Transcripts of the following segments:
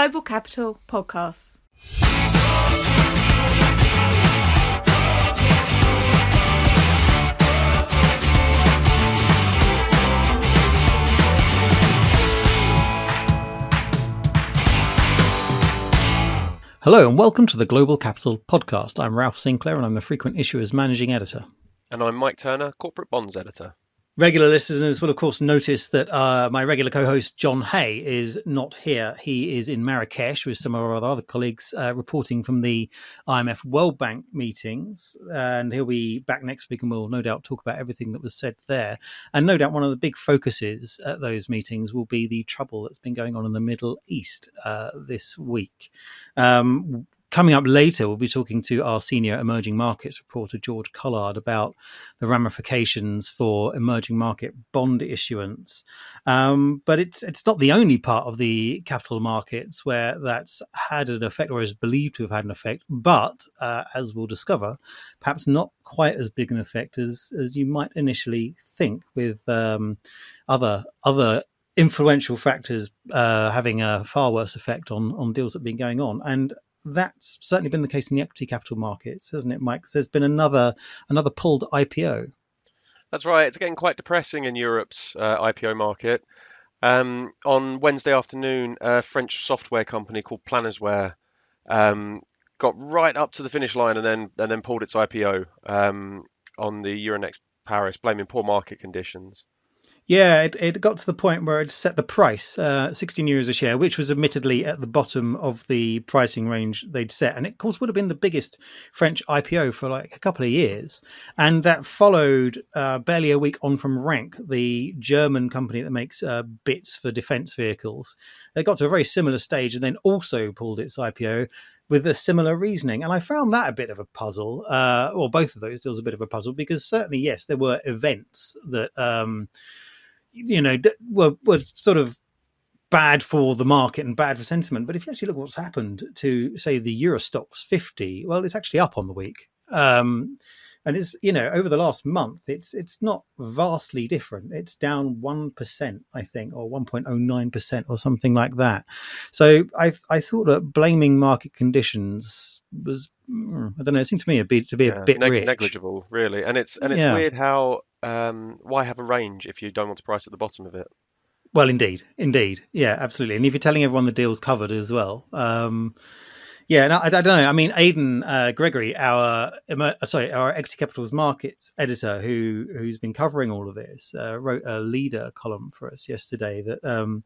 Global Capital Podcasts. Hello and welcome to the Global Capital Podcast. I'm Ralph Sinclair and I'm the Frequent Issuers Managing Editor. And I'm Mike Turner, Corporate Bonds Editor. Regular listeners will, of course, notice that uh, my regular co host, John Hay, is not here. He is in Marrakesh with some of our other colleagues uh, reporting from the IMF World Bank meetings. And he'll be back next week and we'll no doubt talk about everything that was said there. And no doubt one of the big focuses at those meetings will be the trouble that's been going on in the Middle East uh, this week. Um, Coming up later, we'll be talking to our senior emerging markets reporter, George Collard, about the ramifications for emerging market bond issuance. Um, but it's it's not the only part of the capital markets where that's had an effect or is believed to have had an effect. But uh, as we'll discover, perhaps not quite as big an effect as as you might initially think, with um, other other influential factors uh, having a far worse effect on on deals that have been going on. And that's certainly been the case in the equity capital markets, hasn't it, Mike? There's been another another pulled IPO. That's right. It's getting quite depressing in Europe's uh, IPO market. Um, on Wednesday afternoon, a French software company called Planisware um, got right up to the finish line and then and then pulled its IPO um, on the Euronext Paris, blaming poor market conditions. Yeah, it, it got to the point where it set the price, uh, 16 euros a share, which was admittedly at the bottom of the pricing range they'd set. And it, of course, would have been the biggest French IPO for like a couple of years. And that followed uh, barely a week on from Renk, the German company that makes uh, bits for defense vehicles. It got to a very similar stage and then also pulled its IPO with a similar reasoning. And I found that a bit of a puzzle, uh, or both of those deals a bit of a puzzle, because certainly, yes, there were events that. Um, you know, were, were sort of bad for the market and bad for sentiment. But if you actually look what's happened to, say, the Euro Stoxx 50, well, it's actually up on the week. Um, and it's you know over the last month it's it's not vastly different it's down 1% i think or 1.09% or something like that so i i thought that blaming market conditions was mm, i don't know it seemed to me a bit to be yeah, a bit neg- negligible really and it's and it's yeah. weird how um, why have a range if you don't want to price at the bottom of it well indeed indeed yeah absolutely and if you're telling everyone the deal's covered as well um, yeah, no, I, I, don't know. I mean, Aidan uh, Gregory, our uh, sorry, our equity capitals markets editor, who who's been covering all of this, uh, wrote a leader column for us yesterday that that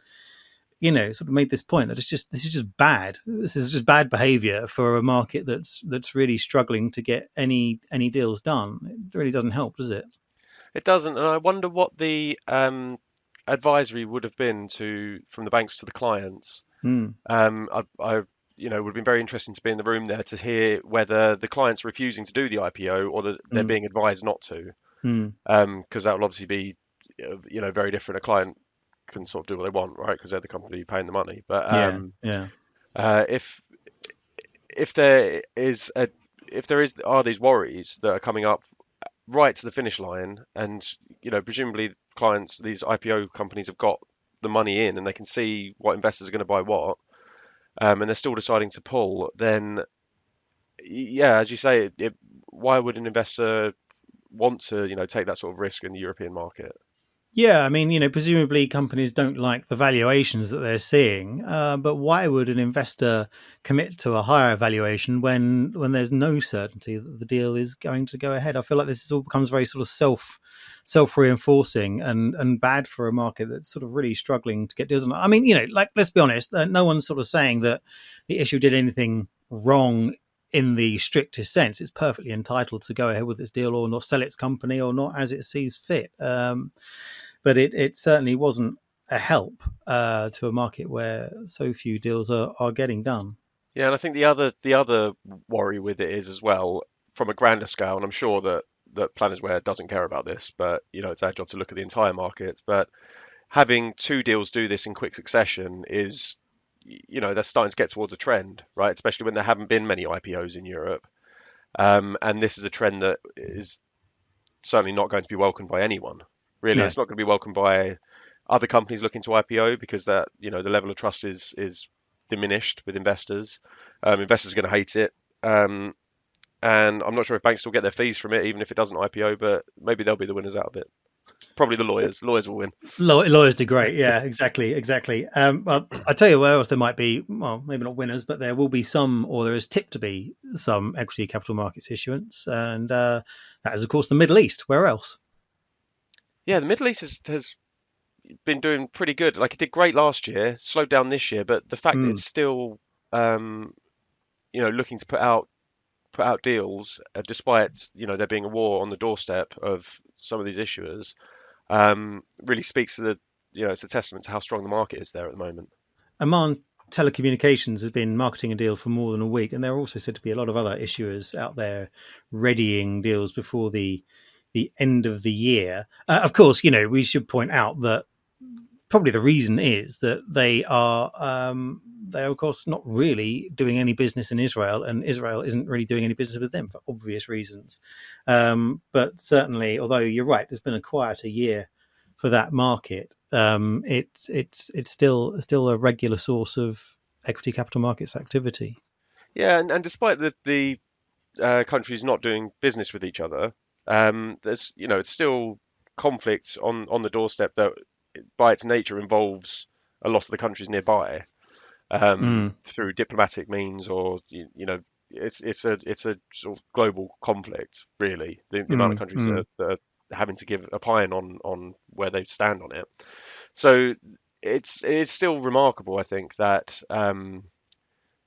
you know sort of made this point that it's just this is just bad. This is just bad behaviour for a market that's that's really struggling to get any any deals done. It really doesn't help, does it? It doesn't, and I wonder what the um, advisory would have been to from the banks to the clients. Mm. Um, I, I you know, would have been very interesting to be in the room there to hear whether the client's refusing to do the IPO or that they're mm. being advised not to. Because mm. um, that will obviously be, you know, very different. A client can sort of do what they want, right? Because they're the company paying the money. But um, yeah, yeah. Uh, if if there is a if there is are these worries that are coming up right to the finish line, and you know, presumably clients, these IPO companies have got the money in, and they can see what investors are going to buy what um, and they're still deciding to pull, then yeah, as you say, it, why would an investor want to you know take that sort of risk in the European market? Yeah, I mean, you know, presumably companies don't like the valuations that they're seeing, uh, but why would an investor commit to a higher valuation when when there's no certainty that the deal is going to go ahead? I feel like this all becomes very sort of self self reinforcing and and bad for a market that's sort of really struggling to get deals. I mean, you know, like let's be honest, uh, no one's sort of saying that the issue did anything wrong in the strictest sense, it's perfectly entitled to go ahead with this deal or not sell its company or not as it sees fit. Um, but it, it certainly wasn't a help uh, to a market where so few deals are, are getting done. Yeah, and I think the other the other worry with it is as well from a grander scale, and I'm sure that that Planisware doesn't care about this, but you know it's our job to look at the entire market. But having two deals do this in quick succession is, you know, they're starting to get towards a trend, right? Especially when there haven't been many IPOs in Europe, um, and this is a trend that is certainly not going to be welcomed by anyone. Really, no. it's not going to be welcomed by other companies looking to IPO because that you know the level of trust is is diminished with investors. Um, investors are going to hate it. Um, and I'm not sure if banks still get their fees from it, even if it doesn't IPO, but maybe they'll be the winners out of it. Probably the lawyers. Lawyers will win. lawyers do great. Yeah, exactly, exactly. Um, well, I tell you where else there might be. Well, maybe not winners, but there will be some, or there is tipped to be some equity capital markets issuance, and uh, that is, of course, the Middle East. Where else? Yeah, the Middle East has, has been doing pretty good. Like it did great last year, slowed down this year, but the fact mm. that it's still, um, you know, looking to put out put out deals, uh, despite you know there being a war on the doorstep of some of these issuers, um, really speaks to the you know it's a testament to how strong the market is there at the moment. Oman Telecommunications has been marketing a deal for more than a week, and there are also said to be a lot of other issuers out there readying deals before the the end of the year. Uh, of course, you know we should point out that probably the reason is that they are um, they are of course not really doing any business in Israel, and Israel isn't really doing any business with them for obvious reasons. Um, but certainly, although you're right, there's been a quieter year for that market. Um, it's it's it's still still a regular source of equity capital markets activity. Yeah, and, and despite the the uh, countries not doing business with each other, um, there's you know it's still conflict on on the doorstep that by its nature involves a lot of the countries nearby um, mm. through diplomatic means or you, you, know it's it's a it's a sort of global conflict really the, the mm. amount of hmm. countries mm. that, that, are having to give opine on on where they stand on it so it's it's still remarkable I think that um,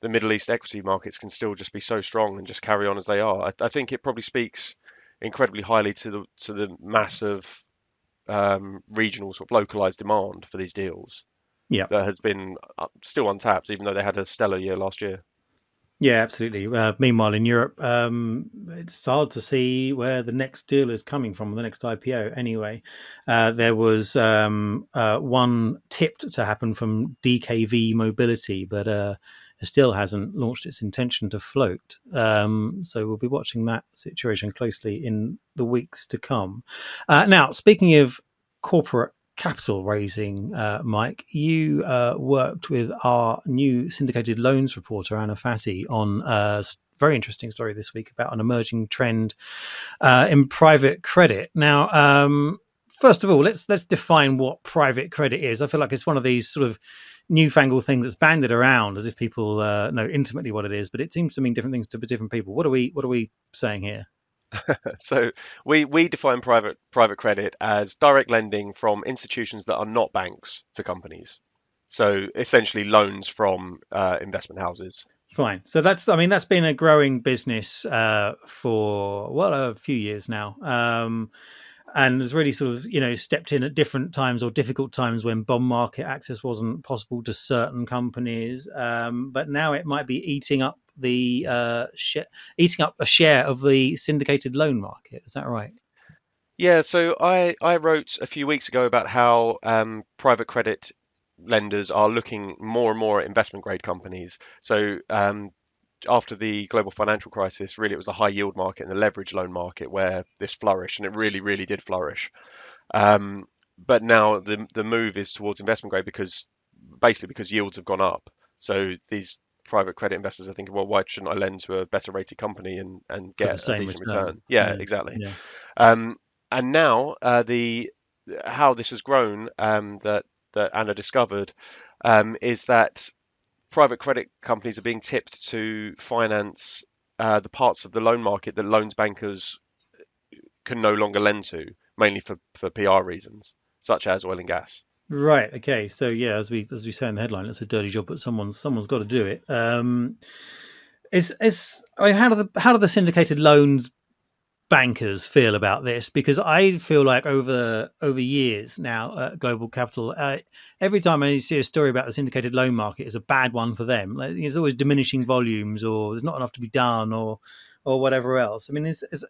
the Middle East equity markets can still just be so strong and just carry on as they are I, I think it probably speaks incredibly highly to the to the massive um, regional sort of localized demand for these deals. Yeah, that has been uh, still untapped, even though they had a stellar year last year. Yeah, absolutely. Uh, meanwhile, in Europe, um, it's hard to see where the next deal is coming from, the next IPO. Anyway, uh, there was um, uh, one tipped to happen from DKV Mobility, but uh, still hasn't launched its intention to float. Um, so we'll be watching that situation closely in the weeks to come. Uh, now, speaking of corporate capital raising, uh, Mike, you uh, worked with our new syndicated loans reporter, Anna Fati, on a very interesting story this week about an emerging trend uh, in private credit. Now, um, first of all, let's let's define what private credit is. I feel like it's one of these sort of newfangled thing that's banded around as if people uh, know intimately what it is, but it seems to mean different things to different people. What are we what are we saying here? so we we define private private credit as direct lending from institutions that are not banks to companies. So essentially loans from uh, investment houses. Fine. So that's I mean that's been a growing business uh, for well a few years now. Um, and has really sort of you know stepped in at different times or difficult times when bond market access wasn't possible to certain companies. Um, but now it might be eating up the uh, sh- eating up a share of the syndicated loan market. Is that right? Yeah. So I I wrote a few weeks ago about how um, private credit lenders are looking more and more at investment grade companies. So um, after the global financial crisis, really it was the high yield market and the leverage loan market where this flourished, and it really, really did flourish. Um, but now the the move is towards investment grade because basically because yields have gone up. So these private credit investors are thinking, well, why shouldn't I lend to a better rated company and and get the same return? return? Yeah, yeah, exactly. Yeah. Um, and now uh, the how this has grown um, that that Anna discovered um, is that private credit companies are being tipped to finance uh, the parts of the loan market that loans bankers can no longer lend to, mainly for, for PR reasons, such as oil and gas. Right. Okay. So yeah, as we as we say in the headline, it's a dirty job, but someone's someone's got to do it. Um, is is I mean, how do the how do the syndicated loans bankers feel about this because I feel like over over years now at Global Capital, uh, every time I see a story about the syndicated loan market is a bad one for them. Like, there's always diminishing volumes, or there's not enough to be done, or or whatever else. I mean, is is,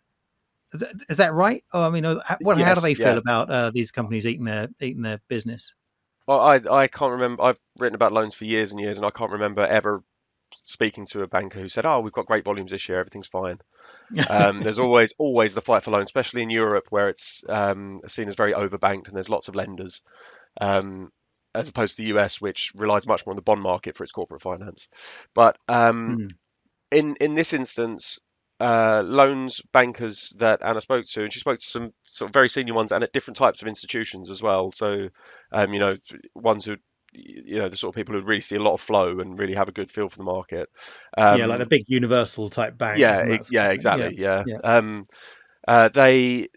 is that right? Oh, I mean, how, what, yes, how do they feel yeah. about uh, these companies eating their eating their business? Well, I I can't remember. I've written about loans for years and years, and I can't remember ever speaking to a banker who said, "Oh, we've got great volumes this year, everything's fine." Um, there's always always the fight for loans, especially in Europe where it's um, seen as very overbanked and there's lots of lenders. Um, as opposed to the US, which relies much more on the bond market for its corporate finance. But um, Mm. in in this instance, uh, loans bankers that Anna spoke to, and she spoke to some sort of very senior ones and at different types of institutions as well. So, um, you know, ones who, you know, the sort of people who really see a lot of flow and really have a good feel for the market. Um, yeah, like the big universal type banks. yeah, and that ex- sort yeah, exactly. Yeah. yeah. Um, uh, they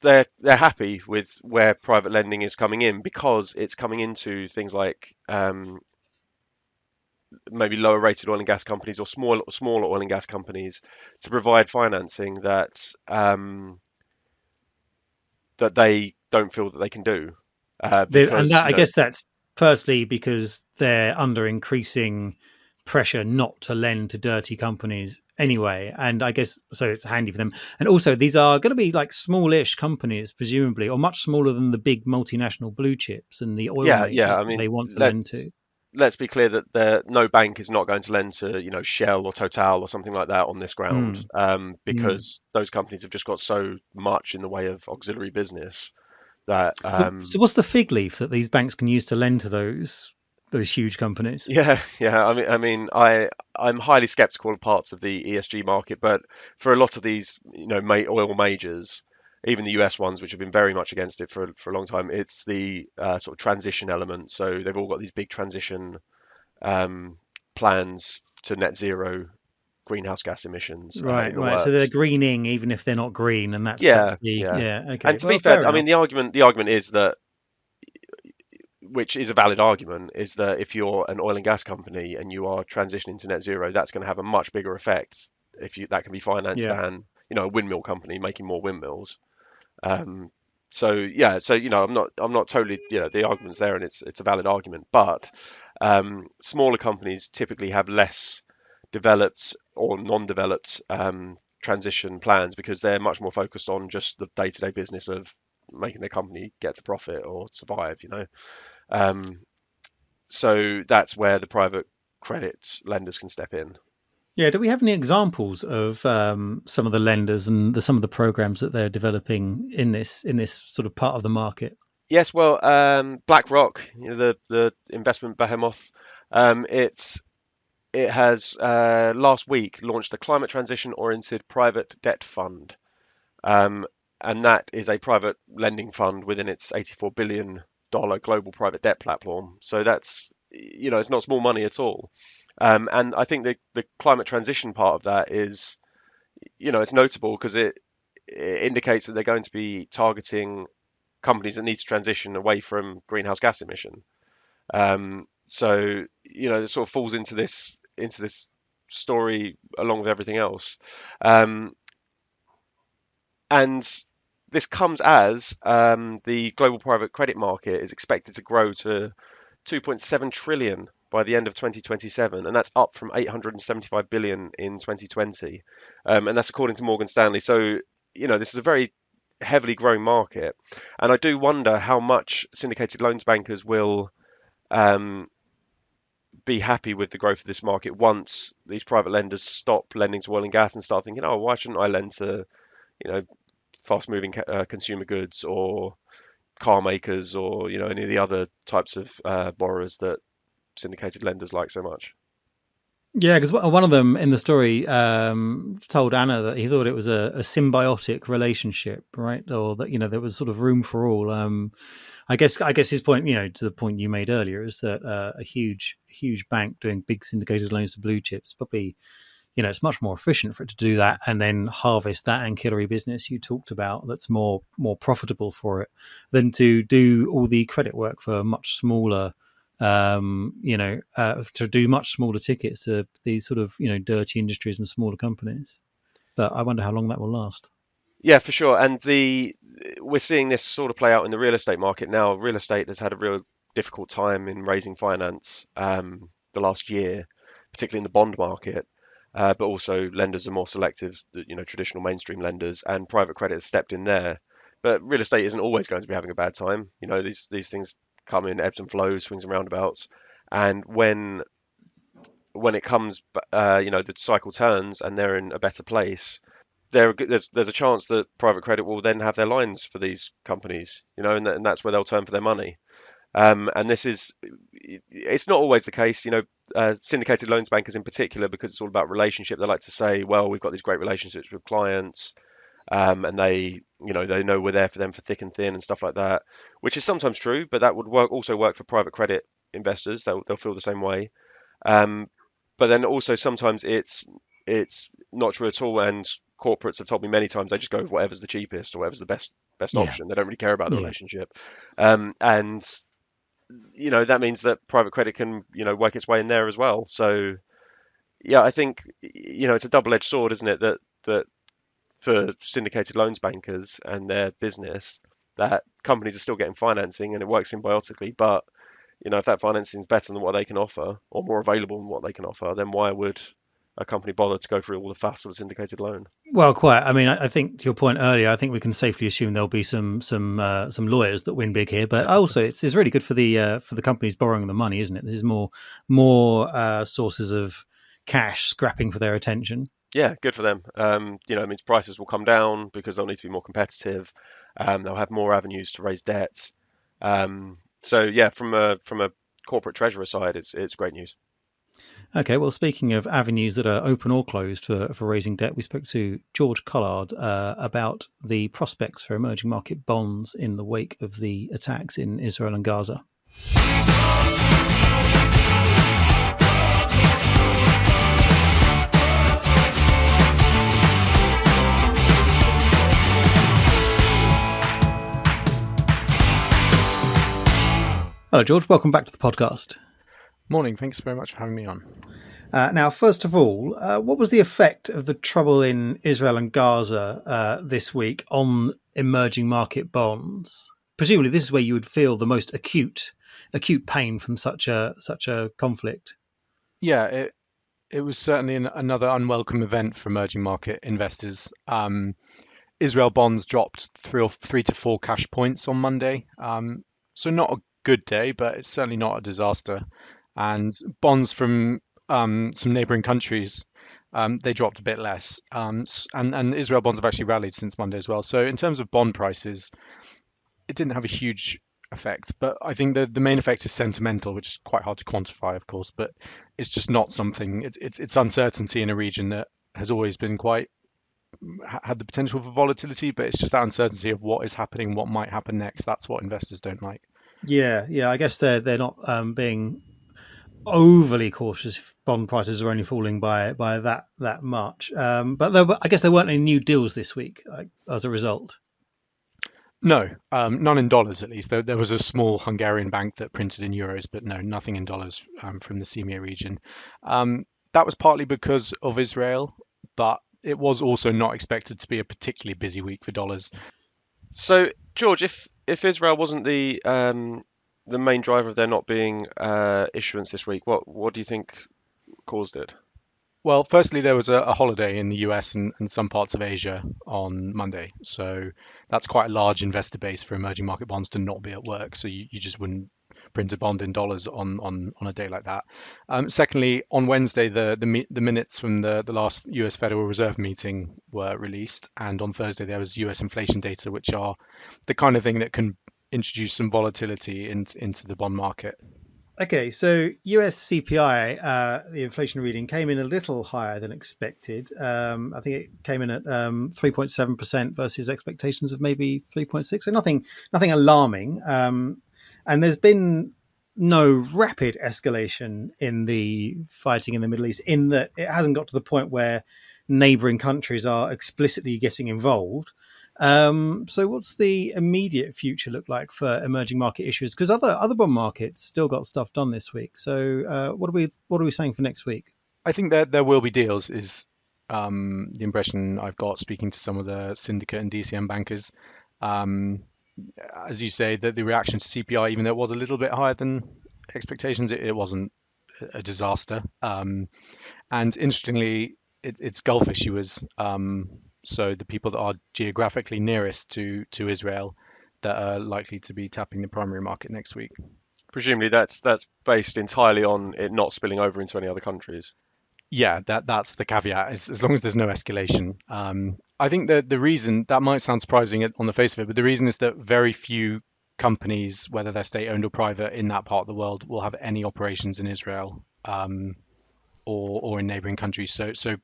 they're they're happy with where private lending is coming in because it's coming into things like um, maybe lower rated oil and gas companies or small smaller oil and gas companies to provide financing that um, that they don't feel that they can do. Uh, because, and that, you I guess that's firstly because they're under increasing pressure not to lend to dirty companies anyway. And I guess so it's handy for them. And also, these are going to be like smallish companies, presumably, or much smaller than the big multinational blue chips and the oil Yeah, majors yeah, I that mean, they want to lend to. let's be clear that no bank is not going to lend to you know Shell or Total or something like that on this ground Hmm. um, because those companies have just got so much in the way of auxiliary business that So- um, so, what's the fig leaf that these banks can use to lend to those those huge companies? yeah yeah I mean I mean I I'm highly skeptical of parts of the ESG market but for a lot of these you know oil majors even the US ones which have been very much against it for for a long time it's the uh, sort of transition element so they've all got these big transition um, plans to net zero greenhouse gas emissions uh, Right, right. So they're greening even if they're not green, and that's, Yeah, that's the yeah. yeah. Okay. and to well, be fair, I mean the argument the argument is that which is a valid argument is that if you're an oil and gas company and you are transitioning to net zero that's going to have a much bigger effect if you that can be financed Yeah. than you know a windmill company making more windmills um so yeah so you know i'm not i'm not totally you know the argument's there and it's it's a valid argument but um smaller companies typically have less developed or non-developed um transition plans because they're much more focused on just the day-to-day business of making their company get to profit or survive you know um so that's where the private credit lenders can step in Yeah, do we have any examples of um, some of the lenders and the, some of the programs that they're developing in this in this sort of part of the market? Yes, well, um, BlackRock, you know, the the investment behemoth, um, it's it has uh, last week launched a climate transition oriented private debt fund, um, and that is a private lending fund within its 84 billion dollar global private debt platform. So that's you know it's not small money at all, um, and I think the the climate transition part of that is you know it's notable because it, it indicates that they're going to be targeting companies that need to transition away from greenhouse gas emission. Um, so you know, it sort of falls into this into this story along with everything else, um, and this comes as um, the global private credit market is expected to grow to 2.7 trillion by the end of 2027, and that's up from 875 billion in 2020, um, and that's according to Morgan Stanley. So you know, this is a very heavily growing market, and I do wonder how much syndicated loans bankers will um, be happy with the growth of this market once these private lenders stop lending to oil and gas and start thinking, oh, why shouldn't I lend to, you know, fast-moving uh, consumer goods or car makers or you know any of the other types of uh, borrowers that syndicated lenders like so much. Yeah, because one of them in the story um, told Anna that he thought it was a, a symbiotic relationship, right? Or that you know there was sort of room for all. Um, I guess I guess his point, you know, to the point you made earlier, is that uh, a huge huge bank doing big syndicated loans to blue chips probably, you know, it's much more efficient for it to do that and then harvest that ancillary business you talked about that's more more profitable for it than to do all the credit work for much smaller um, you know, uh, to do much smaller tickets to these sort of, you know, dirty industries and smaller companies. But I wonder how long that will last. Yeah, for sure. And the we're seeing this sort of play out in the real estate market now. Real estate has had a real difficult time in raising finance um, the last year, particularly in the bond market. Uh, but also lenders are more selective, you know, traditional mainstream lenders and private credit has stepped in there. But real estate isn't always going to be having a bad time. You know, these these things come in ebbs and flows, swings and roundabouts. And when when it comes, uh, you know, the cycle turns and they're in a better place, there there's there's a chance that private credit will then have their lines for these companies, you know, and, and that's where they'll turn for their money. Um, and this is, it's not always the case. You know, uh, syndicated loans bankers in particular, because it's all about relationship. They like to say, well, we've got these great relationships with clients, um, and they, you know, they know we're there for them for thick and thin and stuff like that, which is sometimes true, but that would work also work for private credit investors. They'll, they'll feel the same way. Um, but then also sometimes it's it's not true at all, and corporates have told me many times they just go with whatever's the cheapest or whatever's the best best Yeah. option. They don't really care about the Yeah. relationship, um, and you know that means that private credit can you know work its way in there as well. So yeah, I think you know it's a double-edged sword, isn't it? That that for syndicated loans bankers and their business, that companies are still getting financing and it works symbiotically, but you know if that financing is better than what they can offer or more available than what they can offer, then why would a company bother to go through all the fuss of a syndicated loan? Well, quite. I mean, I, I think to your point earlier, I think we can safely assume there'll be some some uh, some lawyers that win big here. But also, it's, it's really good for the uh, for the companies borrowing the money, isn't it? There's more more uh, sources of cash scrapping for their attention. Yeah, good for them. Um, you know, it means prices will come down because they'll need to be more competitive. Um, they'll have more avenues to raise debt. Um, so yeah, from a from a corporate treasurer side, it's it's great news. Okay, well, speaking of avenues that are open or closed for, for raising debt, we spoke to George Collard uh, about the prospects for emerging market bonds in the wake of the attacks in Israel and Gaza. Hello, George. Welcome back to the podcast. Morning. Thanks very much for having me on. Uh, now, first of all, uh, what was the effect of the trouble in Israel and Gaza uh, this week on emerging market bonds? Presumably, this is where you would feel the most acute acute pain from such a such a conflict. Yeah, it it was certainly an, another unwelcome event for emerging market investors. Um, Israel bonds dropped three or three to four cash points on Monday, um, so not a good day, but it's certainly not a disaster. And bonds from um, some neighbouring countries, um, they dropped a bit less. Um, and, and Israel bonds have actually rallied since Monday as well. So in terms of bond prices, it didn't have a huge effect. But I think the the main effect is sentimental, which is quite hard to quantify, of course. But it's just not something. It's it's, it's uncertainty in a region that has always been quite had the potential for volatility, but it's just that uncertainty of what is happening, what might happen next. That's what investors don't like. Yeah, yeah. I guess they're they're not um, being overly cautious if bond prices are only falling by by that that much. Um, but there, I guess there weren't any new deals this week like, as a result. No, um, none in dollars at least. There, there was a small Hungarian bank that printed in euros, but no, nothing in dollars um, from the CEMEA region. Um, that was partly because of Israel, but it was also not expected to be a particularly busy week for dollars. So George, if if Israel wasn't the um, the main driver of there not being uh, issuance this week, what what do you think caused it? Well, firstly, there was a, a holiday in the US and, and some parts of Asia on Monday. So that's quite a large investor base for emerging market bonds to not be at work. So you, you just wouldn't print a bond in dollars on, on, on a day like that. Um, secondly, on Wednesday, the, the, the minutes from the, the last US Federal Reserve meeting were released. And on Thursday, there was US inflation data, which are the kind of thing that can introduce some volatility into, into the bond market. Okay, so US CPI, uh, the inflation reading came in a little higher than expected. Um, I think it came in at um, 3.7% versus expectations of maybe 3.6. So nothing, nothing alarming. Um, and there's been no rapid escalation in the fighting in the Middle East, in that it hasn't got to the point where neighboring countries are explicitly getting involved. Um, so, what's the immediate future look like for emerging market issuers? Because other other bond markets still got stuff done this week. So, uh, what are we what are we saying for next week? I think that there will be deals. Is um, the impression I've got speaking to some of the syndicate and DCM bankers. Um, as you say, that the reaction to CPI, even though it was a little bit higher than expectations, it, it wasn't a disaster. Um, and interestingly, it, it's Gulf issuers, um, so the people that are geographically nearest to to Israel, that are likely to be tapping the primary market next week. Presumably that's that's based entirely on it not spilling over into any other countries. Yeah, that that's the caveat. As, as long as there's no escalation, um, I think that the reason that might sound surprising on the face of it, but the reason is that very few companies, whether they're state-owned or private, in that part of the world will have any operations in Israel um, or or in neighboring countries. So so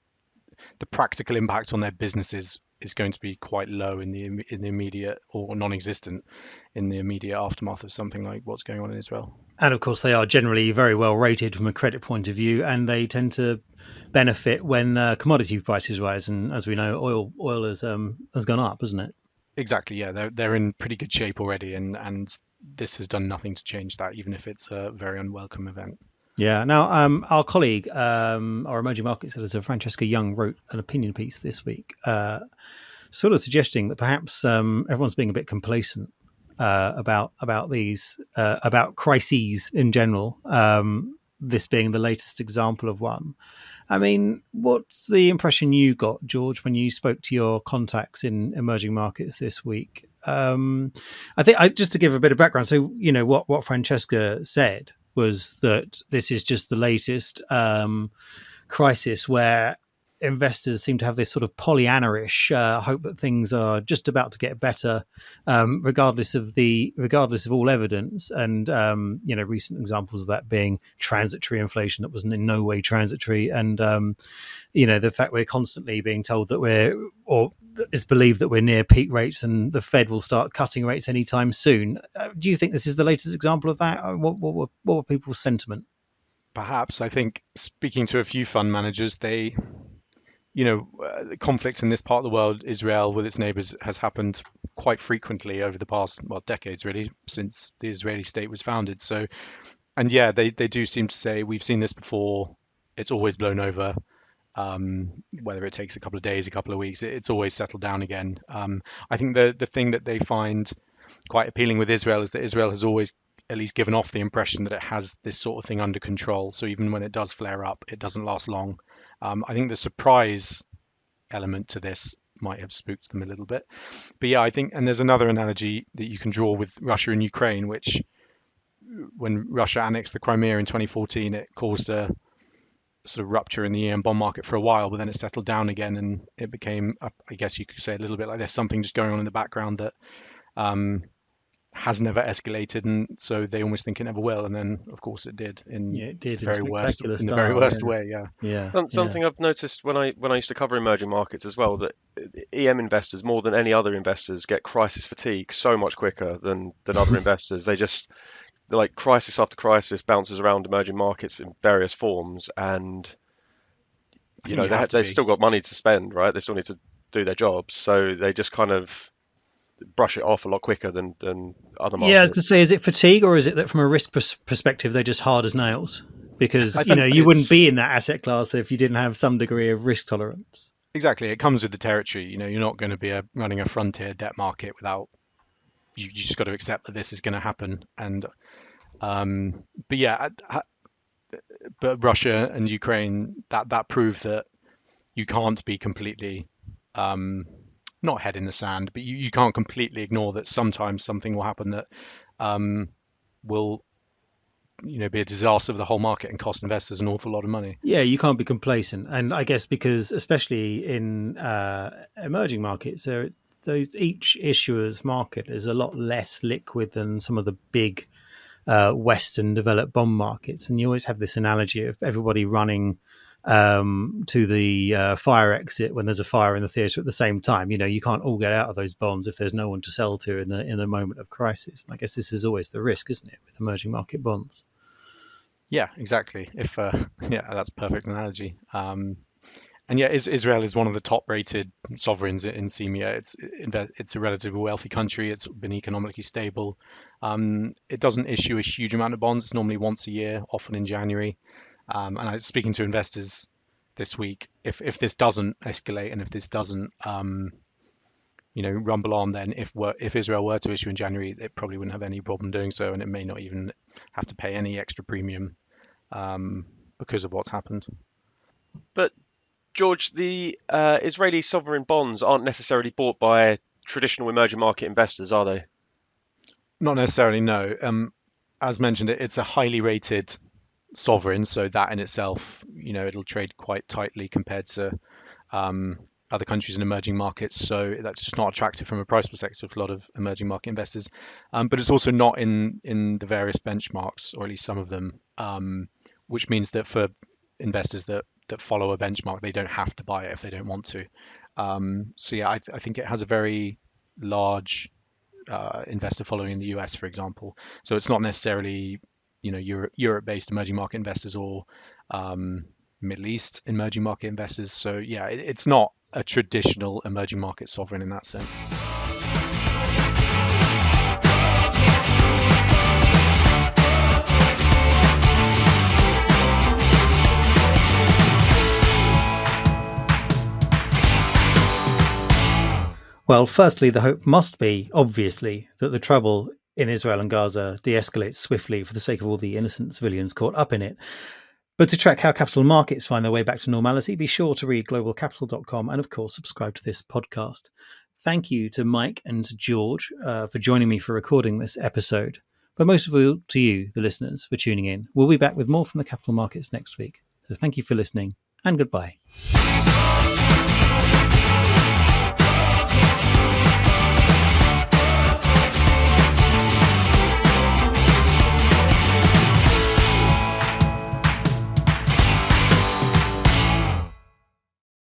the practical impact on their businesses is going to be quite low in the in the immediate or non-existent in the immediate aftermath of something like what's going on in Israel. And of course, they are generally very well rated from a credit point of view, and they tend to benefit when uh, commodity prices rise. And as we know, oil oil has um, has gone up, hasn't it? Exactly. Yeah, they're they're in pretty good shape already, and and this has done nothing to change that, even if it's a very unwelcome event. Yeah. Now, um, our colleague, um, our emerging markets editor, Francesca Young, wrote an opinion piece this week, uh, sort of suggesting that perhaps um, everyone's being a bit complacent uh, about about these uh, about crises in general. Um, this being the latest example of one. I mean, what's the impression you got, George, when you spoke to your contacts in emerging markets this week? Um, I think I, just to give a bit of background. So, you know, what what Francesca said was that this is just the latest um, crisis where investors seem to have this sort of Pollyanna-ish uh, hope that things are just about to get better, um, regardless of the regardless of all evidence. And um, you know, recent examples of that being transitory inflation that was in no way transitory, and um, you know, the fact we're constantly being told that we're or it's believed that we're near peak rates and the Fed will start cutting rates anytime soon. Uh, do you think this is the latest example of that? What, what, what, what were people's sentiment? Perhaps I think speaking to a few fund managers, they you know, uh, conflict in this part of the world, Israel with its neighbors, has happened quite frequently over the past, well, decades really, since the Israeli state was founded. So, and yeah, they, they do seem to say, we've seen this before, it's always blown over. Um, whether it takes a couple of days, a couple of weeks, it, it's always settled down again. Um, I think the, the thing that they find quite appealing with Israel is that Israel has always at least given off the impression that it has this sort of thing under control. So even when it does flare up, it doesn't last long. Um, I think the surprise element to this might have spooked them a little bit. But yeah, I think, and there's another analogy that you can draw with Russia and Ukraine, which when Russia annexed the Crimea in 2014, it caused a sort of rupture in the EM bond market for a while, but then it settled down again and it became, I guess you could say, a little bit like there's something just going on in the background that um, has never escalated, and so they almost think it never will. And then, of course, it did in yeah, it did the very in worst, spectacular in the very worst yeah. way. Yeah. Yeah. Some, yeah. something I've noticed when I when I used to cover emerging markets as well that EM investors more than any other investors get crisis fatigue so much quicker than than other investors. They just like crisis after crisis bounces around emerging markets in various forms, and you know you they have have, they've be. still got money to spend, right? They still need to do their jobs, so they just kind of brush it off a lot quicker than than other markets. Yeah, I was going to say, is it fatigue or is it that from a risk pers- perspective they're just hard as nails? Because you know you wouldn't be in that asset class if you didn't have some degree of risk tolerance. Exactly. It comes with the territory. You know, you're not going to be a, running a frontier debt market without. You, you just got to accept that this is going to happen. And, um, but yeah, I- I- but Russia and Ukraine that that proved that you can't be completely, um, not head in the sand, but you, you can't completely ignore that sometimes something will happen that um, will, you know, be a disaster for the whole market and cost investors an awful lot of money. Yeah, you can't be complacent, and I guess because especially in uh, emerging markets, there those each issuer's market is a lot less liquid than some of the big uh, Western developed bond markets, and you always have this analogy of everybody running um, to the uh, fire exit when there's a fire in the theatre at the same time. You know, you can't all get out of those bonds if there's no one to sell to in the in a moment of crisis. I guess this is always the risk, isn't it, with emerging market bonds? Yeah, exactly. If uh, yeah, that's perfect analogy. Um, and yeah, Israel is one of the top-rated sovereigns in CEMEA. It's it's a relatively wealthy country. It's been economically stable. Um, it doesn't issue a huge amount of bonds. It's normally once a year, often in January. Um, and I was speaking to investors this week. If if this doesn't escalate and if this doesn't um, you know rumble on, then if were, if Israel were to issue in January, it probably wouldn't have any problem doing so, and it may not even have to pay any extra premium um, because of what's happened. But George, the uh, Israeli sovereign bonds aren't necessarily bought by traditional emerging market investors, are they? Not necessarily, no. Um, as mentioned, it's a highly rated sovereign, so that in itself, you know, it'll trade quite tightly compared to um, other countries and emerging markets. So that's just not attractive from a price perspective for a lot of emerging market investors. Um, but it's also not in in the various benchmarks, or at least some of them, um, which means that for investors that that follow a benchmark, they don't have to buy it if they don't want to. Um, so yeah, I, I, think it has a very large uh, investor following in the US, for example. So it's not necessarily you know Europe Europe-based emerging market investors or um, Middle East emerging market investors. So yeah, it, it's not a traditional emerging market sovereign in that sense. Well, firstly, the hope must be, obviously, that the trouble in Israel and Gaza de escalates swiftly for the sake of all the innocent civilians caught up in it. But to track how capital markets find their way back to normality, be sure to read globalcapital.com and, of course, subscribe to this podcast. Thank you to Mike and George uh, for joining me for recording this episode. But most of all, to you, the listeners, for tuning in. We'll be back with more from the capital markets next week. So thank you for listening and goodbye.